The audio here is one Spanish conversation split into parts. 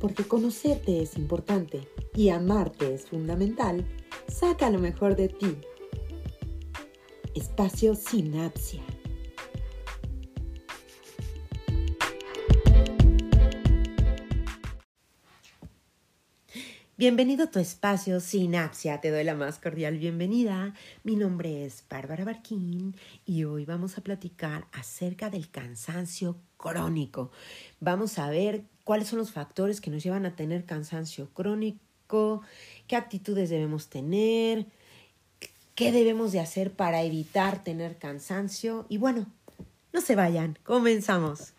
Porque conocerte es importante y amarte es fundamental, saca lo mejor de ti. Espacio Sinapsia. Bienvenido a tu espacio Sinapsia. Te doy la más cordial bienvenida. Mi nombre es Bárbara Barquín y hoy vamos a platicar acerca del cansancio crónico. Vamos a ver cuáles son los factores que nos llevan a tener cansancio crónico, qué actitudes debemos tener, qué debemos de hacer para evitar tener cansancio y bueno, no se vayan, comenzamos.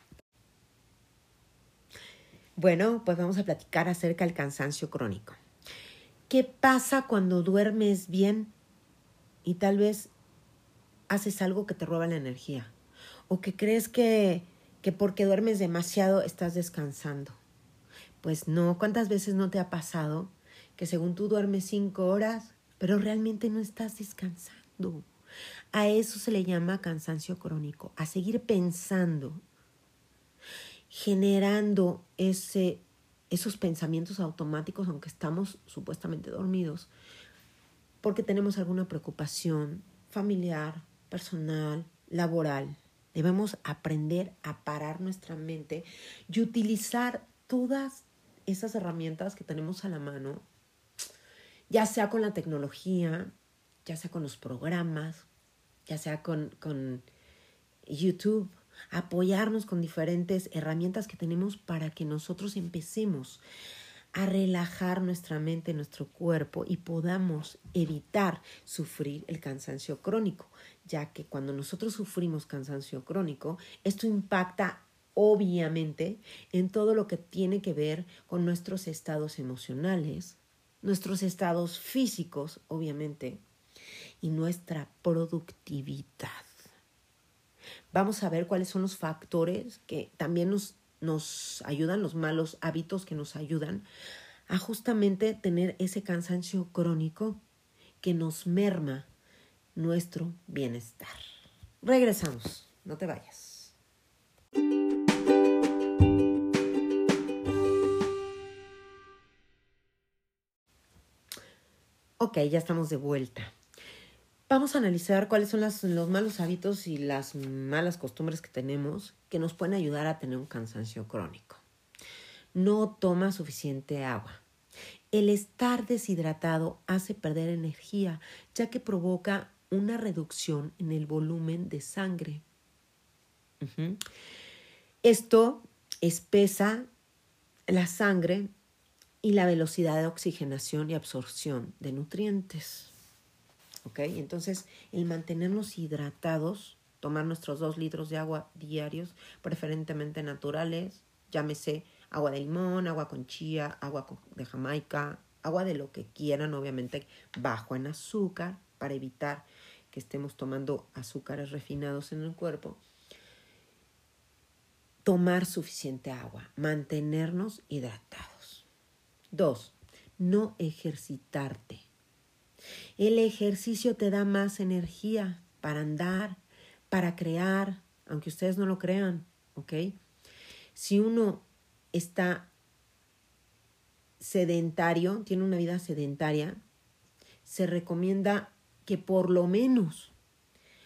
Bueno, pues vamos a platicar acerca del cansancio crónico. ¿Qué pasa cuando duermes bien y tal vez haces algo que te roba la energía? ¿O que crees que, que porque duermes demasiado estás descansando? Pues no, ¿cuántas veces no te ha pasado que según tú duermes cinco horas, pero realmente no estás descansando? A eso se le llama cansancio crónico, a seguir pensando generando ese, esos pensamientos automáticos, aunque estamos supuestamente dormidos, porque tenemos alguna preocupación familiar, personal, laboral. Debemos aprender a parar nuestra mente y utilizar todas esas herramientas que tenemos a la mano, ya sea con la tecnología, ya sea con los programas, ya sea con, con YouTube, apoyarnos con diferentes herramientas que tenemos para que nosotros empecemos a relajar nuestra mente, nuestro cuerpo y podamos evitar sufrir el cansancio crónico, ya que cuando nosotros sufrimos cansancio crónico, esto impacta obviamente en todo lo que tiene que ver con nuestros estados emocionales, nuestros estados físicos, obviamente, y nuestra productividad. Vamos a ver cuáles son los factores que también nos, nos ayudan, los malos hábitos que nos ayudan a justamente tener ese cansancio crónico que nos merma nuestro bienestar. Regresamos, no te vayas. Ok, ya estamos de vuelta. Vamos a analizar cuáles son los malos hábitos y las malas costumbres que tenemos que nos pueden ayudar a tener un cansancio crónico. No toma suficiente agua. El estar deshidratado hace perder energía, ya que provoca una reducción en el volumen de sangre. Esto espesa la sangre y la velocidad de oxigenación y absorción de nutrientes. ¿Ok? Entonces, el mantenernos hidratados, tomar nuestros dos litros de agua diarios, preferentemente naturales, llámese agua de limón, agua con chía, agua de Jamaica, agua de lo que quieran, obviamente bajo en azúcar, para evitar que estemos tomando azúcares refinados en el cuerpo. Tomar suficiente agua, mantenernos hidratados. Dos, no ejercitarte. El ejercicio te da más energía para andar, para crear, aunque ustedes no lo crean, ¿ok? Si uno está sedentario, tiene una vida sedentaria, se recomienda que por lo menos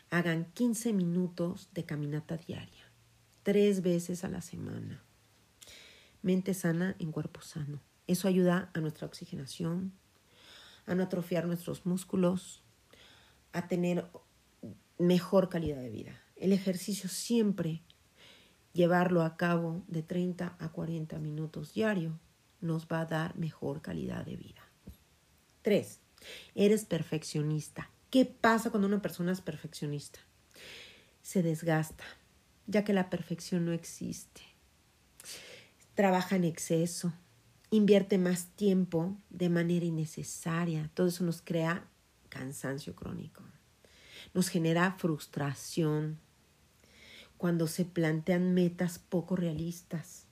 hagan 15 minutos de caminata diaria, tres veces a la semana. Mente sana en cuerpo sano. Eso ayuda a nuestra oxigenación, a no atrofiar nuestros músculos, a tener mejor calidad de vida. El ejercicio siempre, llevarlo a cabo de 30 a 40 minutos diario, nos va a dar mejor calidad de vida. 3. Eres perfeccionista. ¿Qué pasa cuando una persona es perfeccionista? Se desgasta, ya que la perfección no existe. Trabaja en exceso, invierte más tiempo de manera innecesaria. Todo eso nos crea cansancio crónico. Nos genera frustración cuando se plantean metas poco realistas.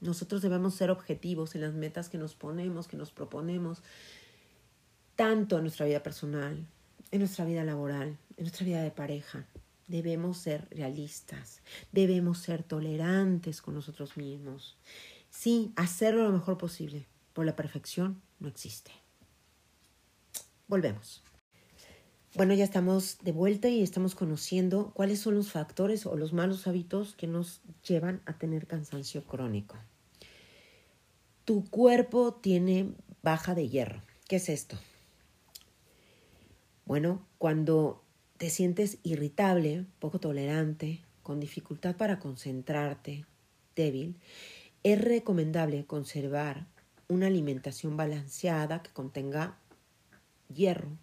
Nosotros debemos ser objetivos en las metas que nos ponemos, que nos proponemos, tanto en nuestra vida personal, en nuestra vida laboral, en nuestra vida de pareja. Debemos ser realistas, debemos ser tolerantes con nosotros mismos Sí, hacerlo lo mejor posible, pero la perfección no existe. Volvemos. Bueno, ya estamos de vuelta y estamos conociendo cuáles son los factores o los malos hábitos que nos llevan a tener cansancio crónico. Tu cuerpo tiene baja de hierro. ¿Qué es esto? Bueno, cuando te sientes irritable, poco tolerante, con dificultad para concentrarte, débil, es recomendable conservar una alimentación balanceada que contenga hierro,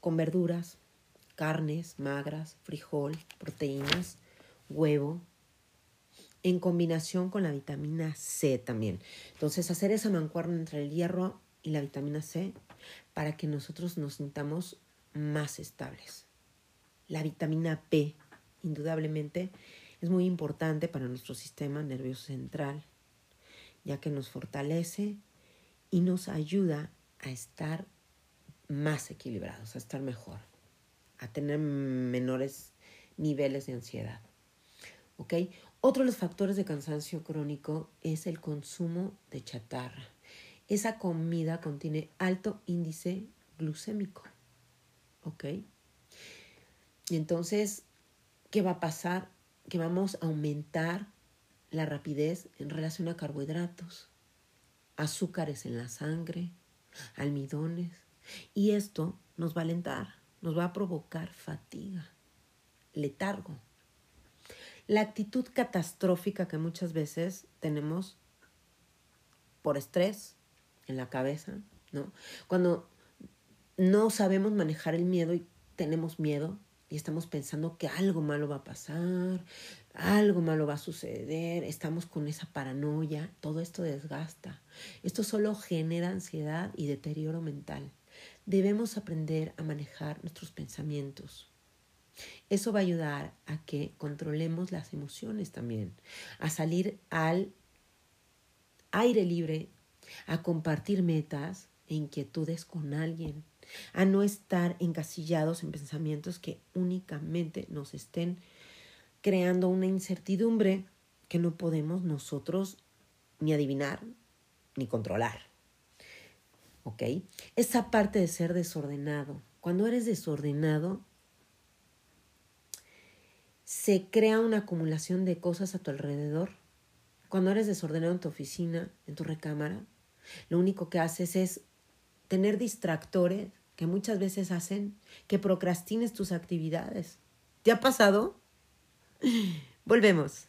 con verduras, carnes magras, frijol, proteínas, huevo, en combinación con la vitamina C también. Entonces, hacer esa mancuerna entre el hierro y la vitamina C para que nosotros nos sintamos más estables. La vitamina B, indudablemente, es muy importante para nuestro sistema nervioso central, ya que nos fortalece y nos ayuda a estar más equilibrados, a estar mejor, a tener menores niveles de ansiedad. ¿Ok? Otro de los factores de cansancio crónico es el consumo de chatarra. Esa comida contiene alto índice glucémico. ¿Ok? Y entonces, ¿qué va a pasar? Que vamos a aumentar la rapidez en relación a carbohidratos, azúcares en la sangre, almidones, y esto nos va a alentar, nos va a provocar fatiga, letargo. La actitud catastrófica que muchas veces tenemos por estrés en la cabeza, ¿no? Cuando no sabemos manejar el miedo y tenemos miedo y estamos pensando que algo malo va a pasar, algo malo va a suceder, estamos con esa paranoia, todo esto desgasta. Esto solo genera ansiedad y deterioro mental. Debemos aprender a manejar nuestros pensamientos. Eso va a ayudar a que controlemos las emociones también, a salir al aire libre, a compartir metas e inquietudes con alguien, a no estar encasillados en pensamientos que únicamente nos estén creando una incertidumbre que no podemos nosotros ni adivinar ni controlar. ¿Ok? Esa parte de ser desordenado. Cuando eres desordenado, se crea una acumulación de cosas a tu alrededor. Cuando eres desordenado en tu oficina, en tu recámara, lo único que haces es tener distractores que muchas veces hacen que procrastines tus actividades. ¿Te ha pasado? Volvemos.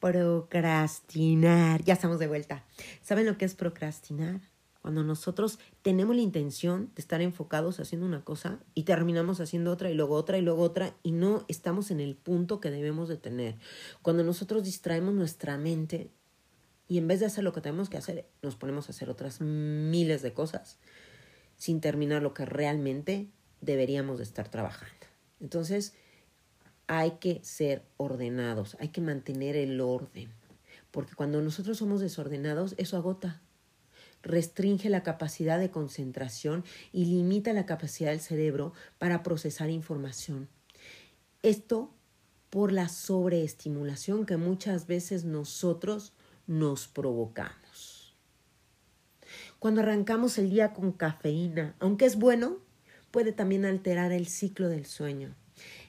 Procrastinar. Ya estamos de vuelta. ¿Saben lo que es procrastinar? Cuando nosotros tenemos la intención de estar enfocados haciendo una cosa y terminamos haciendo otra y luego otra y luego otra y no estamos en el punto que debemos de tener. Cuando nosotros distraemos nuestra mente y en vez de hacer lo que tenemos que hacer, nos ponemos a hacer otras miles de cosas sin terminar lo que realmente deberíamos de estar trabajando. Entonces, hay que ser ordenados, hay que mantener el orden, porque cuando nosotros somos desordenados, eso agota, restringe la capacidad de concentración y limita la capacidad del cerebro para procesar información. Esto por la sobreestimulación que muchas veces nosotros nos provocamos. Cuando arrancamos el día con cafeína, aunque es bueno, puede también alterar el ciclo del sueño.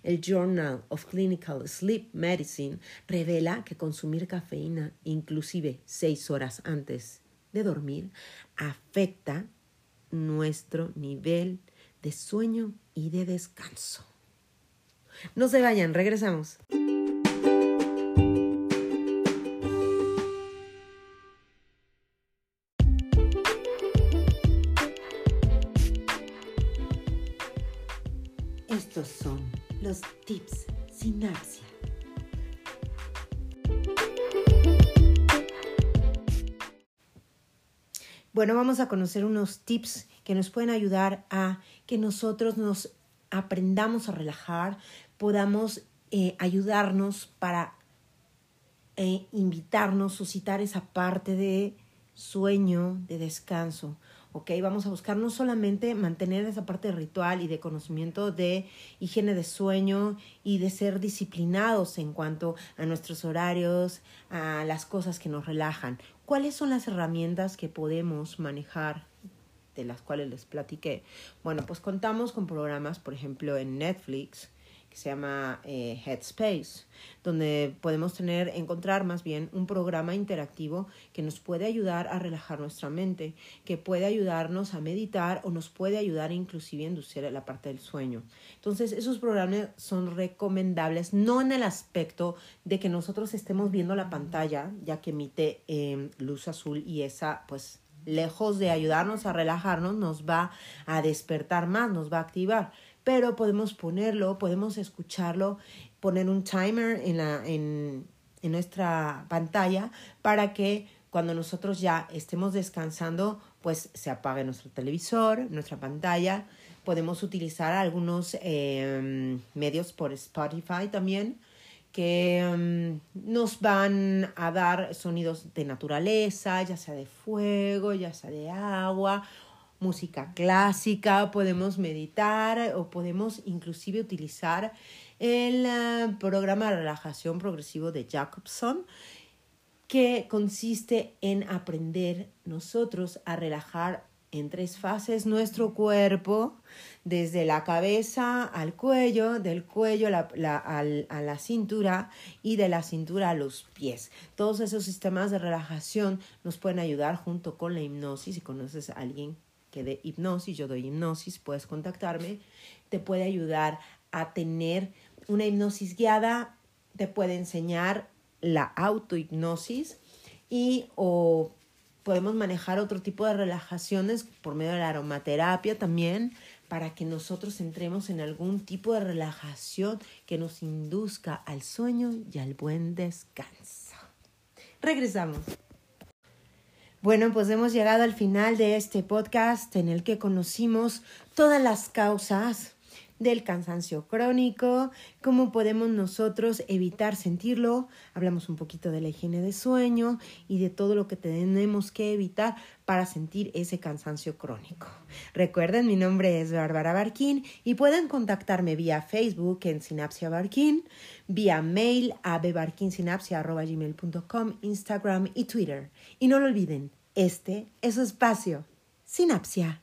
El Journal of Clinical Sleep Medicine revela que consumir cafeína, inclusive seis horas antes de dormir afecta nuestro nivel de sueño y de descanso. No se vayan, regresamos. Estos son los tips sinapsia Bueno, vamos a conocer unos tips que nos pueden ayudar a que nosotros nos aprendamos a relajar, podamos eh, ayudarnos para eh, invitarnos, suscitar esa parte de sueño, de descanso. ¿Ok? Vamos a buscar no solamente mantener esa parte ritual y de conocimiento de higiene de sueño y de ser disciplinados en cuanto a nuestros horarios, a las cosas que nos relajan. ¿Cuáles son las herramientas que podemos manejar de las cuales les platiqué? Bueno, pues contamos con programas, por ejemplo, en Netflix, se llama eh, Headspace, donde podemos tener, encontrar más bien un programa interactivo que nos puede ayudar a relajar nuestra mente, que puede ayudarnos a meditar o nos puede ayudar inclusive a inducir la parte del sueño. Entonces, esos programas son recomendables, no en el aspecto de que nosotros estemos viendo la pantalla, ya que emite em, luz azul y esa, pues, lejos de ayudarnos a relajarnos, nos va a despertar más, nos va a activar pero podemos ponerlo, podemos escucharlo, poner un timer en, la, en, en nuestra pantalla para que cuando nosotros ya estemos descansando, pues se apague nuestro televisor, nuestra pantalla. Podemos utilizar algunos em, medios por Spotify también que em, nos van a dar sonidos de naturaleza, ya sea de fuego, ya sea de agua música clásica, podemos meditar o podemos inclusive utilizar el eh, programa de relajación progresivo de Jacobson, que consiste en aprender nosotros a relajar en tres fases nuestro cuerpo, desde la cabeza al cuello, del cuello a la cintura y de la cintura a los pies. Todos esos sistemas de relajación nos pueden ayudar junto con la hipnosis. Si conoces a alguien que de hipnosis, yo doy hipnosis, puedes contactarme, te puede ayudar a tener una hipnosis guiada, te puede enseñar la autohipnosis y o podemos manejar otro tipo de relajaciones por medio de la aromaterapia también para que nosotros entremos en algún tipo de relajación que nos induzca al sueño y al buen descanso. Regresamos. Bueno, pues hemos llegado al final de este podcast en el que conocimos todas las causas del cansancio crónico, cómo podemos nosotros evitar sentirlo, hablamos un poquito de la higiene de sueño y de todo lo que tenemos que evitar para sentir ese cansancio crónico. Recuerden, mi nombre es Bárbara Barquín y pueden contactarme vía Facebook en Sinapsia Barquín, vía mail a bebarquinsinapsia.gmail.com, Instagram y Twitter. Y no lo olviden, este es su espacio, Sinapsia.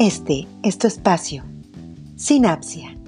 Este es tu espacio, Sinapsia.